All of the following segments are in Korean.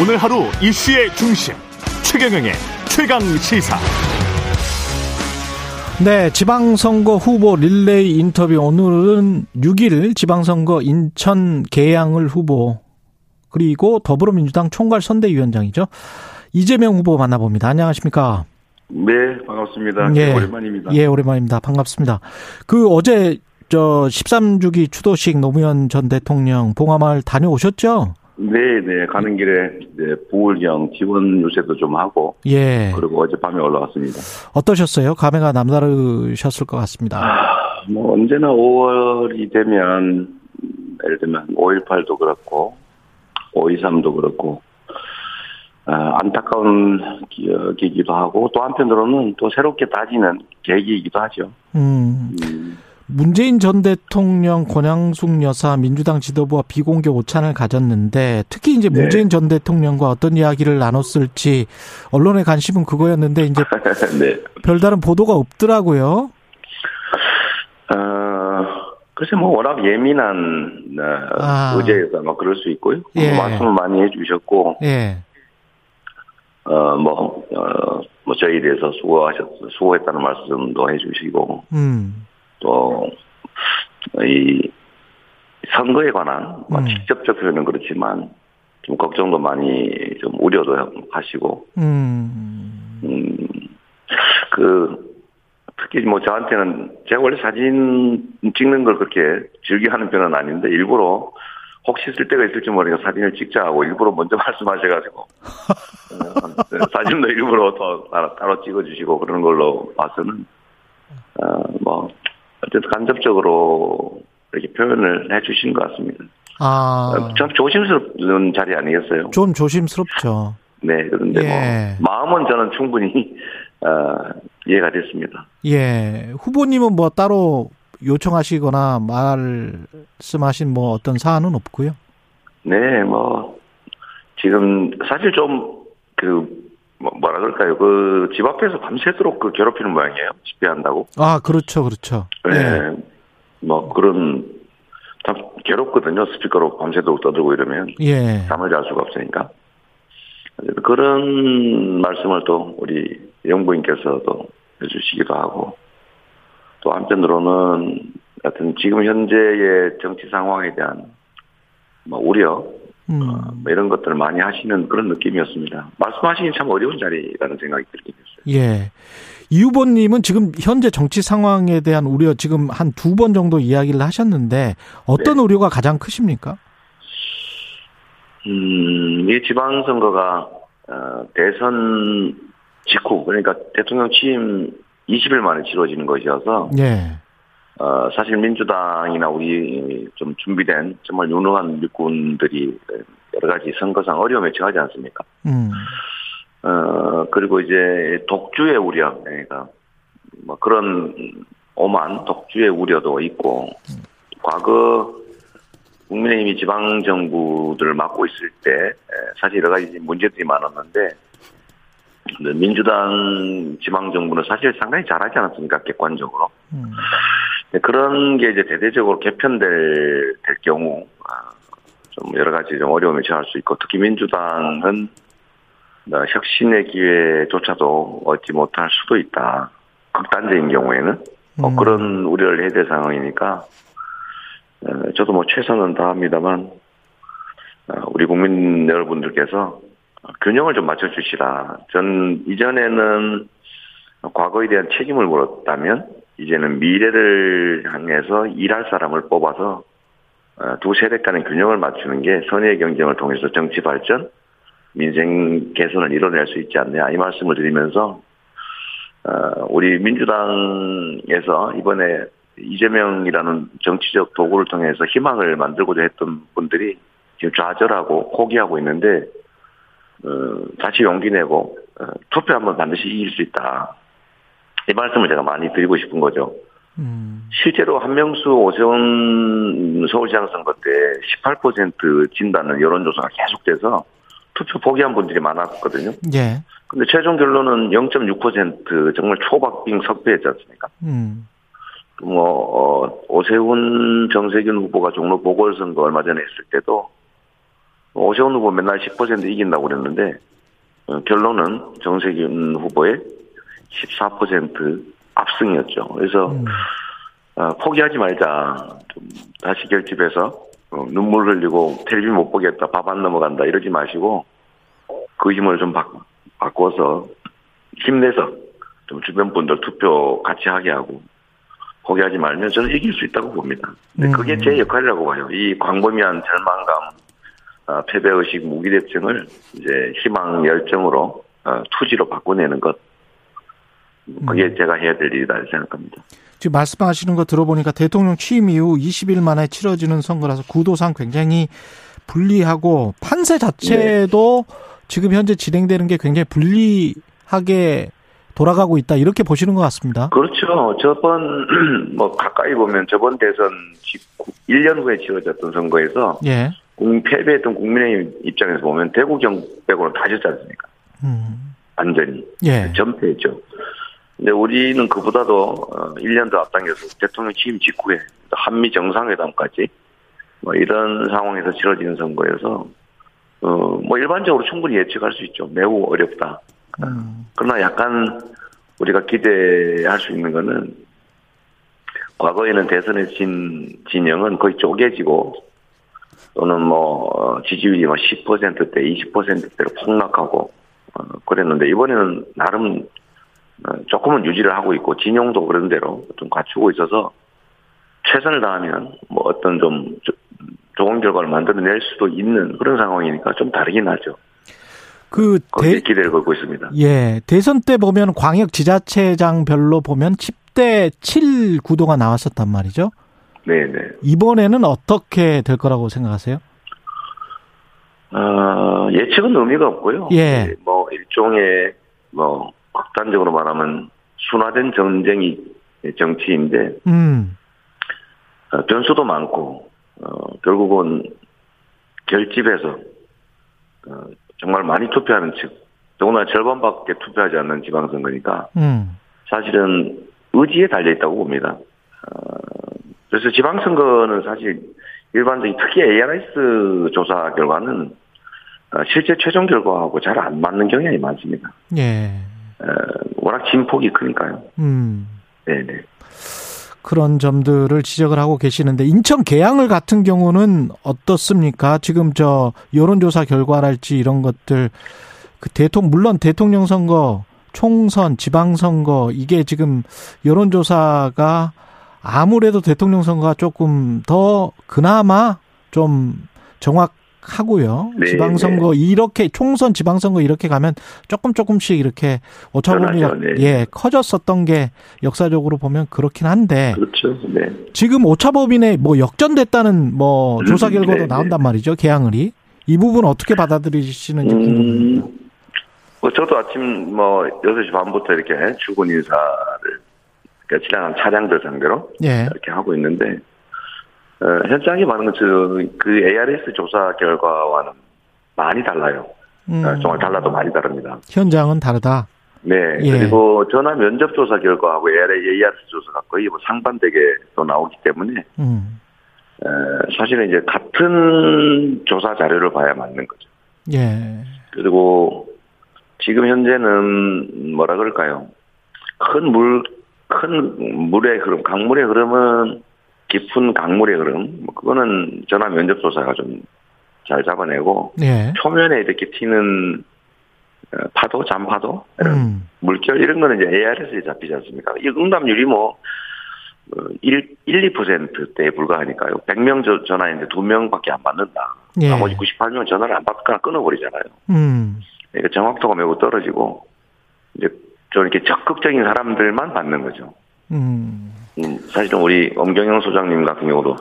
오늘 하루 이슈의 중심 최경영의 최강 시사. 네, 지방선거 후보 릴레이 인터뷰 오늘은 6일 지방선거 인천 계양을 후보 그리고 더불어민주당 총괄 선대위원장이죠. 이재명 후보 만나봅니다. 안녕하십니까? 네, 반갑습니다. 예, 오랜만입니다. 예, 오랜만입니다. 반갑습니다. 그 어제 저 13주기 추도식 노무현 전 대통령 봉화마을 다녀오셨죠? 네, 네. 가는 길에 네, 부울경 지원 요새도 좀 하고. 예. 그리고 어젯밤에 올라왔습니다. 어떠셨어요? 감회가 남다르셨을 것 같습니다. 아, 뭐 언제나 5월이 되면 예를 들면 5.18도 그렇고 5.23도 그렇고 아, 안타까운 기억이기도 하고 또 한편으로는 또 새롭게 따지는 계기이기도 하죠. 음. 음. 문재인 전 대통령 권양숙 여사 민주당 지도부와 비공개 오찬을 가졌는데 특히 이제 네. 문재인 전 대통령과 어떤 이야기를 나눴을지 언론의 관심은 그거였는데 이제 네. 별다른 보도가 없더라고요. 어, 글쎄 뭐 워낙 예민한 어, 아. 의제에서 막 그럴 수 있고요. 예. 말씀을 많이 해주셨고, 예. 어뭐 어, 뭐 저희에 대해서 수고하셨 수고했다는 말씀도 해주시고, 음. 또 이 선거에 관한 뭐 음. 직접적 표현은 그렇지만 좀 걱정도 많이 좀 우려도 하시고 음. 음. 그 특히 뭐 저한테는 제가 원래 사진 찍는 걸 그렇게 즐겨하는 편은 아닌데 일부러 혹시 쓸 때가 있을지 모르니까 사진을 찍자 하고 일부러 먼저 말씀하셔가지고 어, 사진도 일부러 더 따로, 따로 찍어주시고 그런 걸로 봐서는 어 뭐 어쨌든 간접적으로 이렇게 표현을 해 주신 것 같습니다. 아. 참 조심스러운 자리 아니겠어요? 좀 조심스럽죠. 네, 그런데 뭐 예. 뭐, 마음은 저는 충분히, 어, 이해가 됐습니다. 예. 후보님은 뭐 따로 요청하시거나 말씀하신 뭐 어떤 사안은 없고요? 네, 뭐, 지금 사실 좀, 그, 뭐, 뭐라 그럴까요? 그 집 앞에서 밤새도록 그 괴롭히는 모양이에요. 집회한다고. 아, 그렇죠, 그렇죠. 네. 네. 뭐 그런 참 괴롭거든요. 스피커로 밤새도록 떠들고 이러면. 예. 잠을 잘 수가 없으니까. 그런 말씀을 또 우리 영부인께서도 해주시기도 하고 또 한편으로는 하여튼 지금 현재의 정치 상황에 대한 뭐 우려 음. 어, 뭐 이런 것들을 많이 하시는 그런 느낌이었습니다. 말씀하시기 참 어려운 자리라는 생각이 들게 됐어요. 예. 이 후보님은 지금 현재 정치 상황에 대한 우려 지금 한 두 번 정도 이야기를 하셨는데 어떤 네. 우려가 가장 크십니까? 음, 이 지방선거가 어, 대선 직후 그러니까 대통령 취임 20일 만에 치러지는 것이어서 네. 어, 사실 민주당이나 우리 좀 준비된 정말 유능한 일꾼들이 여러 가지 선거상 어려움에 처하지 않습니까? 음. 어, 그리고 이제 독주의 우려, 그러니까 뭐 그런 오만 독주의 우려도 있고, 과거 국민의힘이 지방정부들을 맡고 있을 때 사실 여러 가지 문제들이 많았는데, 민주당 지방정부는 사실 상당히 잘하지 않았습니까, 객관적으로. 음. 그런 게 이제 대대적으로 개편될 될 경우 아, 좀 여러 가지 좀 어려움이 처할 수 있고 특히 민주당은 어, 혁신의 기회조차도 얻지 못할 수도 있다. 극단적인 경우에는 뭐 음. 그런 우려를 해야 될 상황이니까 어, 저도 뭐 최선은 다합니다만 어, 우리 국민 여러분들께서 균형을 좀 맞춰주시라. 전 이전에는 과거에 대한 책임을 물었다면 이제는 미래를 향해서 일할 사람을 뽑아서 어, 두 세대 간의 균형을 맞추는 게 선의의 경쟁을 통해서 정치 발전, 민생 개선을 이뤄낼 수 있지 않냐 이 말씀을 드리면서 어, 우리 민주당에서 이번에 이재명이라는 정치적 도구를 통해서 희망을 만들고자 했던 분들이 지금 좌절하고 포기하고 있는데 어, 다시 용기 내고 투표 한번 반드시 이길 수 있다. 이 말씀을 제가 많이 드리고 싶은 거죠. 음. 실제로 한명수 오세훈 서울시장 선거 때 18% 진다는 여론조사가 계속돼서 투표 포기한 분들이 많았거든요. 예. 근데 최종 결론은 0.6% 정말 초박빙 석패했지 않습니까? 음. 뭐, 어, 오세훈 정세균 후보가 종로 보궐선거 얼마 전에 했을 때도 오세훈 후보 맨날 10% 이긴다고 그랬는데 어, 결론은 정세균 후보의 14% 압승이었죠. 그래서 음. 어, 포기하지 말자. 좀 다시 결집해서 어, 눈물 흘리고 텔레비전 못 보겠다. 밥 안 넘어간다. 이러지 마시고 그 힘을 좀 바, 바꿔서 힘내서 좀 주변 분들 투표 같이 하게 하고 포기하지 말면 저는 이길 수 있다고 봅니다. 근데 음. 그게 제 역할이라고 봐요. 이 광범위한 절망감, 어, 패배 의식, 무기대증을 이제 희망 열정으로 어, 투지로 바꿔내는 것. 그게 제가 해야 될 일이다 생각합니다. 지금 말씀하시는 거 들어보니까 대통령 취임 이후 20일 만에 치러지는 선거라서 구도상 굉장히 불리하고 판세 자체도 지금 현재 진행되는 게 굉장히 불리하게 돌아가고 있다 이렇게 보시는 것 같습니다. 그렇죠. 저번 뭐 가까이 보면 저번 대선 직후 1년 후에 치러졌던 선거에서 예. 국- 패배했던 국민의힘 입장에서 보면 대구 경북 빼고는 다 졌지 않습니까? 음. 완전히 예. 전패했죠. 근데 우리는 그보다도 어, 1년 더 앞당겨서 대통령 취임 직후에 한미 정상회담까지 뭐 이런 상황에서 치러지는 선거에서 어 뭐 일반적으로 충분히 예측할 수 있죠. 매우 어렵다. 음. 그러나 약간 우리가 기대할 수 있는 거는 과거에는 대선에 진 진영은 거의 쪼개지고 또는 뭐 어, 지지율이 뭐 10%대, 20%대로 폭락하고 어, 그랬는데 이번에는 나름 어, 조금은 유지를 하고 있고 진영도 그런 대로 좀 갖추고 있어서 최선을 다하면 뭐 어떤 좀 조- 좋은 결과를 만들어낼 수도 있는 그런 상황이니까 좀 다르긴 하죠. 그 대, 기대를 걸고 있습니다. 예, 대선 때 보면 광역 지자체장별로 보면 10대 7 구도가 나왔었단 말이죠. 네네. 이번에는 어떻게 될 거라고 생각하세요? 어, 예측은 의미가 없고요. 예. 네, 뭐 일종의 뭐 극단적으로 말하면 순화된 전쟁이 정치인데 음. 어, 변수도 많고 어, 결국은 결집해서 어, 정말 많이 투표하는 측, 더구나 절반밖에 투표하지 않는 지방선거니까 음. 사실은 의지에 달려 있다고 봅니다. 어, 그래서 지방선거는 사실 일반적인 특히 ARS 조사 결과는 어, 실제 최종 결과하고 잘 안 맞는 경향이 많습니다. 예. 어, 워낙 진폭이 크니까요. 음. 네네. 그런 점들을 지적을 하고 계시는데 인천 계양을 같은 경우는 어떻습니까? 지금 저 여론조사 결과랄지 이런 것들 그 대통령 물론 대통령 선거, 총선, 지방 선거 이게 지금 여론조사가 아무래도 대통령 선거가 조금 더 그나마 좀 정확하고요. 네, 지방선거 이렇게 총선 지방선거 이렇게 가면 조금 조금씩 이렇게 오차범위가 네. 예 커졌었던 게 역사적으로 보면 그렇긴 한데 그렇죠. 네. 지금 오차범위내 뭐 역전됐다는 뭐 음, 조사 결과도 네, 나온단 말이죠 계양을이 이 부분 어떻게 받아들이시는지 궁금합니다. 음, 뭐 저도 아침 뭐 6시 반부터 이렇게 출근 인사를 그러니까 지나간 차량들 상대로 예. 이렇게 하고 있는데 어, 현장에 많은 그, 그 ARS 조사 결과와는 많이 달라요. 음, 어, 정말 달라도 많이 다릅니다. 현장은 다르다. 네. 예. 그리고 전화 면접 조사 결과하고 ARS 조사가 거의 뭐 상반되게 또 나오기 때문에 음. 에, 사실은 이제 같은 조사 자료를 봐야 맞는 거죠. 예. 그리고 지금 현재는 뭐라 그럴까요? 큰 물, 큰 물의 흐름, 강물의 흐름은 깊은 강물의 흐름, 뭐 그거는 전화 면접 조사가 좀 잘 잡아내고 예. 초면에 이렇게 튀는 어, 파도, 잔파도, 이런 음. 물결 이런 거는 이제 ARS에 잡히지 않습니까? 이 응답률이 뭐 어, 1, 1, 2%대에 불과하니까요. 100명 저- 전화했는데 2명밖에 안 받는다. 예. 나머지 98명 전화를 안 받거나 끊어버리잖아요. 음. 그러니까 정확도가 매우 떨어지고 이제 좀 이렇게 적극적인 사람들만 받는 거죠. 음. 음, 사실은 우리 엄경영 소장님 같은 경우도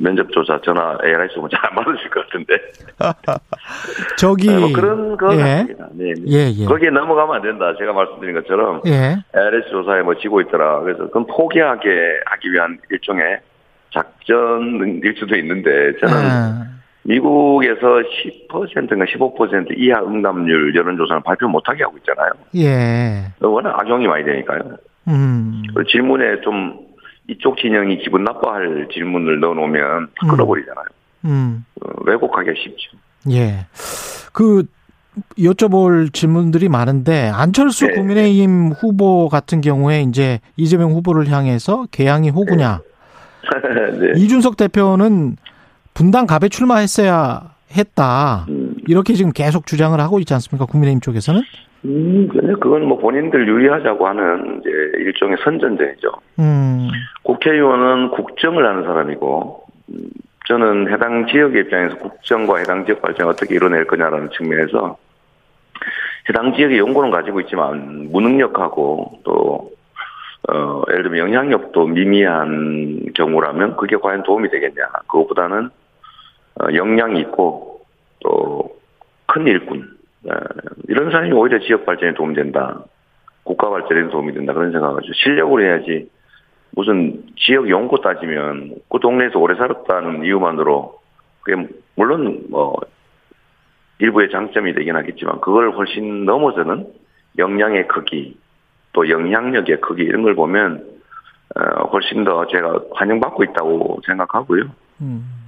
면접조사 전화 ARS 오면 잘안 받으실 것 같은데 저기 네, 뭐 그런 거 예. 같습니다. 네. 네. 예, 예. 거기에 넘어가면 안 된다. 제가 말씀드린 것처럼 예. ARS 조사에 뭐 지고 있더라. 그래서 그건 포기하게 하기 위한 일종의 작전일 수도 있는데 저는 아. 미국에서 10%인가 15% 이하 응답률 여론조사는 발표 못하게 하고 있잖아요. 예. 워낙 악용이 많이 되니까요. 음. 그 질문에 좀 이쪽 진영이 기분 나빠할 질문을 넣어놓으면 다 음. 끊어버리잖아요. 음. 어, 왜곡하기가 쉽죠. 예. 그 여쭤볼 질문들이 많은데 안철수 네. 국민의힘 후보 같은 경우에 이제 이재명 후보를 향해서 개항이 호구냐. 네. 네. 이준석 대표는 분당 갑에 출마했어야 했다. 음. 이렇게 지금 계속 주장을 하고 있지 않습니까? 국민의힘 쪽에서는? 음, 그건 뭐 본인들 유리하자고 하는 이제 일종의 선전전이죠. 음. 국회의원은 국정을 하는 사람이고, 음, 저는 해당 지역의 입장에서 국정과 해당 지역 발전을 어떻게 이뤄낼 거냐라는 측면에서 해당 지역의 연구는 가지고 있지만 무능력하고 또 어, 예를 들면 영향력도 미미한 경우라면 그게 과연 도움이 되겠냐. 그것보다는 어, 역량이 있고 또 큰 일꾼 어, 이런 사람이 오히려 지역 발전에 도움된다. 국가 발전에 도움이 된다 그런 생각을 하죠. 실력으로 해야지 무슨 지역 연구 따지면 그 동네에서 오래 살았다는 이유만으로 그게 물론 뭐 일부의 장점이 되긴 하겠지만 그걸 훨씬 넘어서는 역량의 크기 또 영향력의 크기 이런 걸 보면 어, 훨씬 더 제가 환영받고 있다고 생각하고요. 음.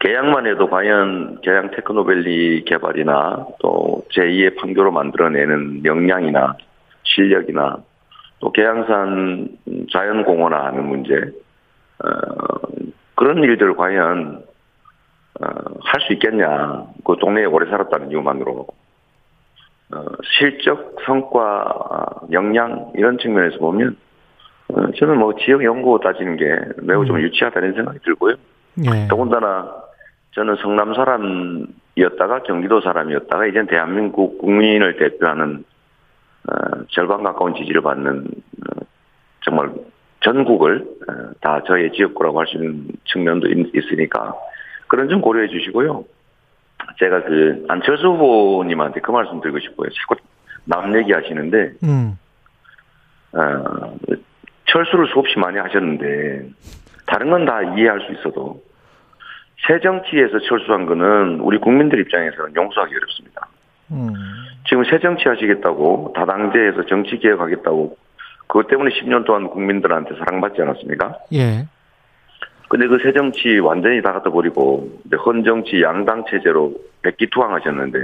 계약만 해도 과연 계양 테크노밸리 개발이나 또 제2의 판교로 만들어내는 역량이나 실력이나 또 계양산 자연공원화 하는 문제 어, 그런 일들 과연 어, 할 수 있겠냐 그 동네에 오래 살았다는 이유만으로 어, 실적 성과 역량 이런 측면에서 보면 어, 저는 뭐 지역 연구 따지는 게 매우 좀 음. 유치하다는 생각이 들고요. 네. 더군다나 저는 성남 사람이었다가 경기도 사람이었다가 이제 대한민국 국민을 대표하는 어, 절반 가까운 지지를 받는 어, 정말 전국을 어, 다 저의 지역구라고 할 수 있는 측면도 있, 으니까 그런 점 고려해 주시고요. 제가 그 안철수 후보님한테 그 말씀 드리고 싶어요. 자꾸 남 얘기하시는데 음. 어, 철수를 수없이 많이 하셨는데 다른 건 다 이해할 수 있어도 새 정치에서 철수한 거는 우리 국민들 입장에서는 용서하기 어렵습니다. 음. 지금 새 정치 하시겠다고 다당제에서 정치 개혁하겠다고 그것 때문에 10년 동안 국민들한테 사랑받지 않았습니까? 예. 근데 그 새 정치 완전히 다 갖다 버리고 헌 정치 양당 체제로 백기 투항하셨는데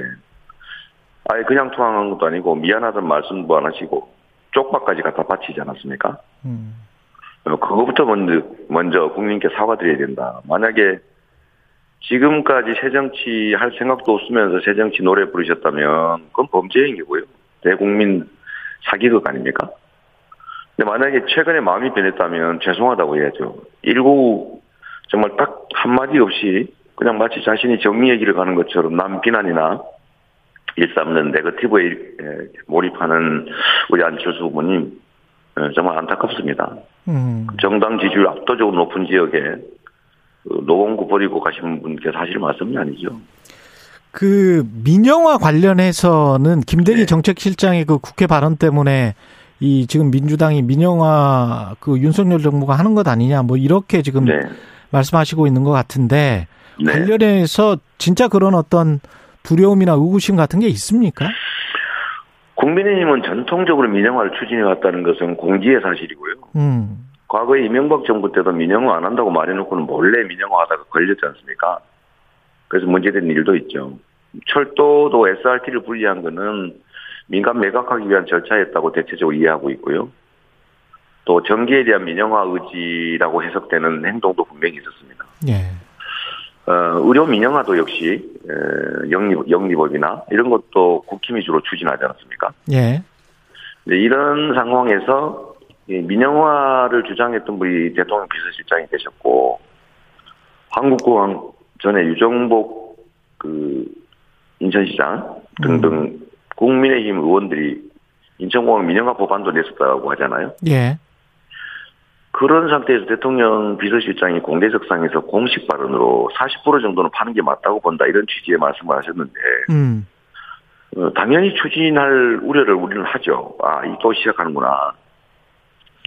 아예 그냥 투항한 것도 아니고 미안하다는 말씀도 안 하시고 쪽박까지 갖다 바치지 않았습니까? 음. 어, 그거부터 먼저 먼저 국민께 사과드려야 된다. 만약에 지금까지 새정치 할 생각도 없으면서 새정치 노래 부르셨다면 그건 범죄 행위고요. 대국민 사기극 아닙니까? 근데 만약에 최근에 마음이 변했다면 죄송하다고 해야죠. 일고 정말 딱 한마디 없이 그냥 마치 자신이 정리의 길을 가는 것처럼 남 비난이나 일삼는 네거티브에 몰입하는 우리 안철수 후보님 정말 안타깝습니다. 음. 정당 지지율 압도적으로 높은 지역에 그 노원구 버리고 가신 분께 사실 말씀이 아니죠. 그 민영화 관련해서는 김대기 네. 정책실장의 그 국회 발언 때문에 이 지금 민주당이 민영화 그 윤석열 정부가 하는 것 아니냐 뭐 이렇게 지금 네. 말씀하시고 있는 것 같은데 네. 관련해서 진짜 그런 어떤 두려움이나 의구심 같은 게 있습니까? 국민의힘은 전통적으로 민영화를 추진해 왔다는 것은 공지의 사실이고요. 음. 과거에 이명박 정부 때도 민영화 안 한다고 말해놓고는 몰래 민영화하다가 걸렸지 않습니까? 그래서 문제된 일도 있죠. 철도도 SRT를 분리한 거는 민간 매각하기 위한 절차였다고 대체적으로 이해하고 있고요. 또 전기에 대한 민영화 의지라고 해석되는 행동도 분명히 있었습니다. 예. 어, 의료 민영화도 역시 에, 영리, 영리법이나 이런 것도 국힘이 주로 추진하지 않았습니까? 예. 이런 상황에서 민영화를 주장했던 분이 대통령 비서실장이 되셨고 한국공항 전에 유정복 그 인천시장 등등 음. 국민의힘 의원들이 인천공항 민영화 법안도 냈었다고 하잖아요. 예. 그런 상태에서 대통령 비서실장이 공개석상에서 공식 발언으로 40% 정도는 파는 게 맞다고 본다 이런 취지의 말씀을 하셨는데 음. 어, 당연히 추진할 우려를 우리는 하죠. 아, 또 시작하는구나.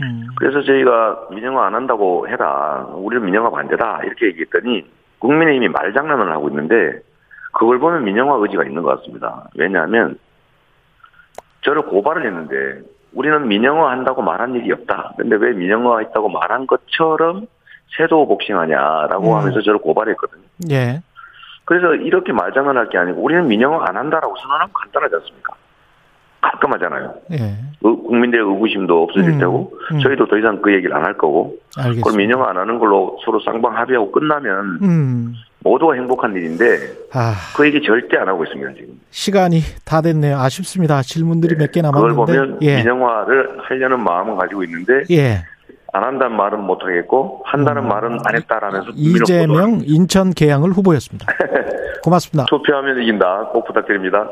음. 그래서 저희가 민영화 안 한다고 해라. 우리는 민영화 반대다. 이렇게 얘기했더니 국민의힘이 말장난을 하고 있는데 그걸 보면 민영화 의지가 있는 것 같습니다. 왜냐하면 저를 고발을 했는데 우리는 민영화 한다고 말한 일이 없다. 근데 왜 민영화 했다고 말한 것처럼 세도 복싱하냐라고 음. 하면서 저를 고발했거든요. 예. 그래서 이렇게 말장난할 게 아니고 우리는 민영화 안 한다라고 선언하면 간단하지 않습니까? 깔끔하잖아요. 예. 국민들의 의구심도 없어질 음, 테고 음. 저희도 더 이상 그 얘기를 안 할 거고 알겠습니다. 그럼 민영화 안 하는 걸로 서로 쌍방 합의하고 끝나면 음. 모두가 행복한 일인데 아, 그 얘기 절대 안 하고 있습니다 지금. 시간이 다 됐네요. 아쉽습니다. 질문들이 몇개 그걸 남았는데. 보면 예. 민영화를 하려는 마음은 가지고 있는데 예. 안 한다는 말은 못 하겠고 한다는 말은 안 했다라면서 이재명 인천 계양을 후보였습니다. 고맙습니다. 투표하면 이긴다. 꼭 부탁드립니다.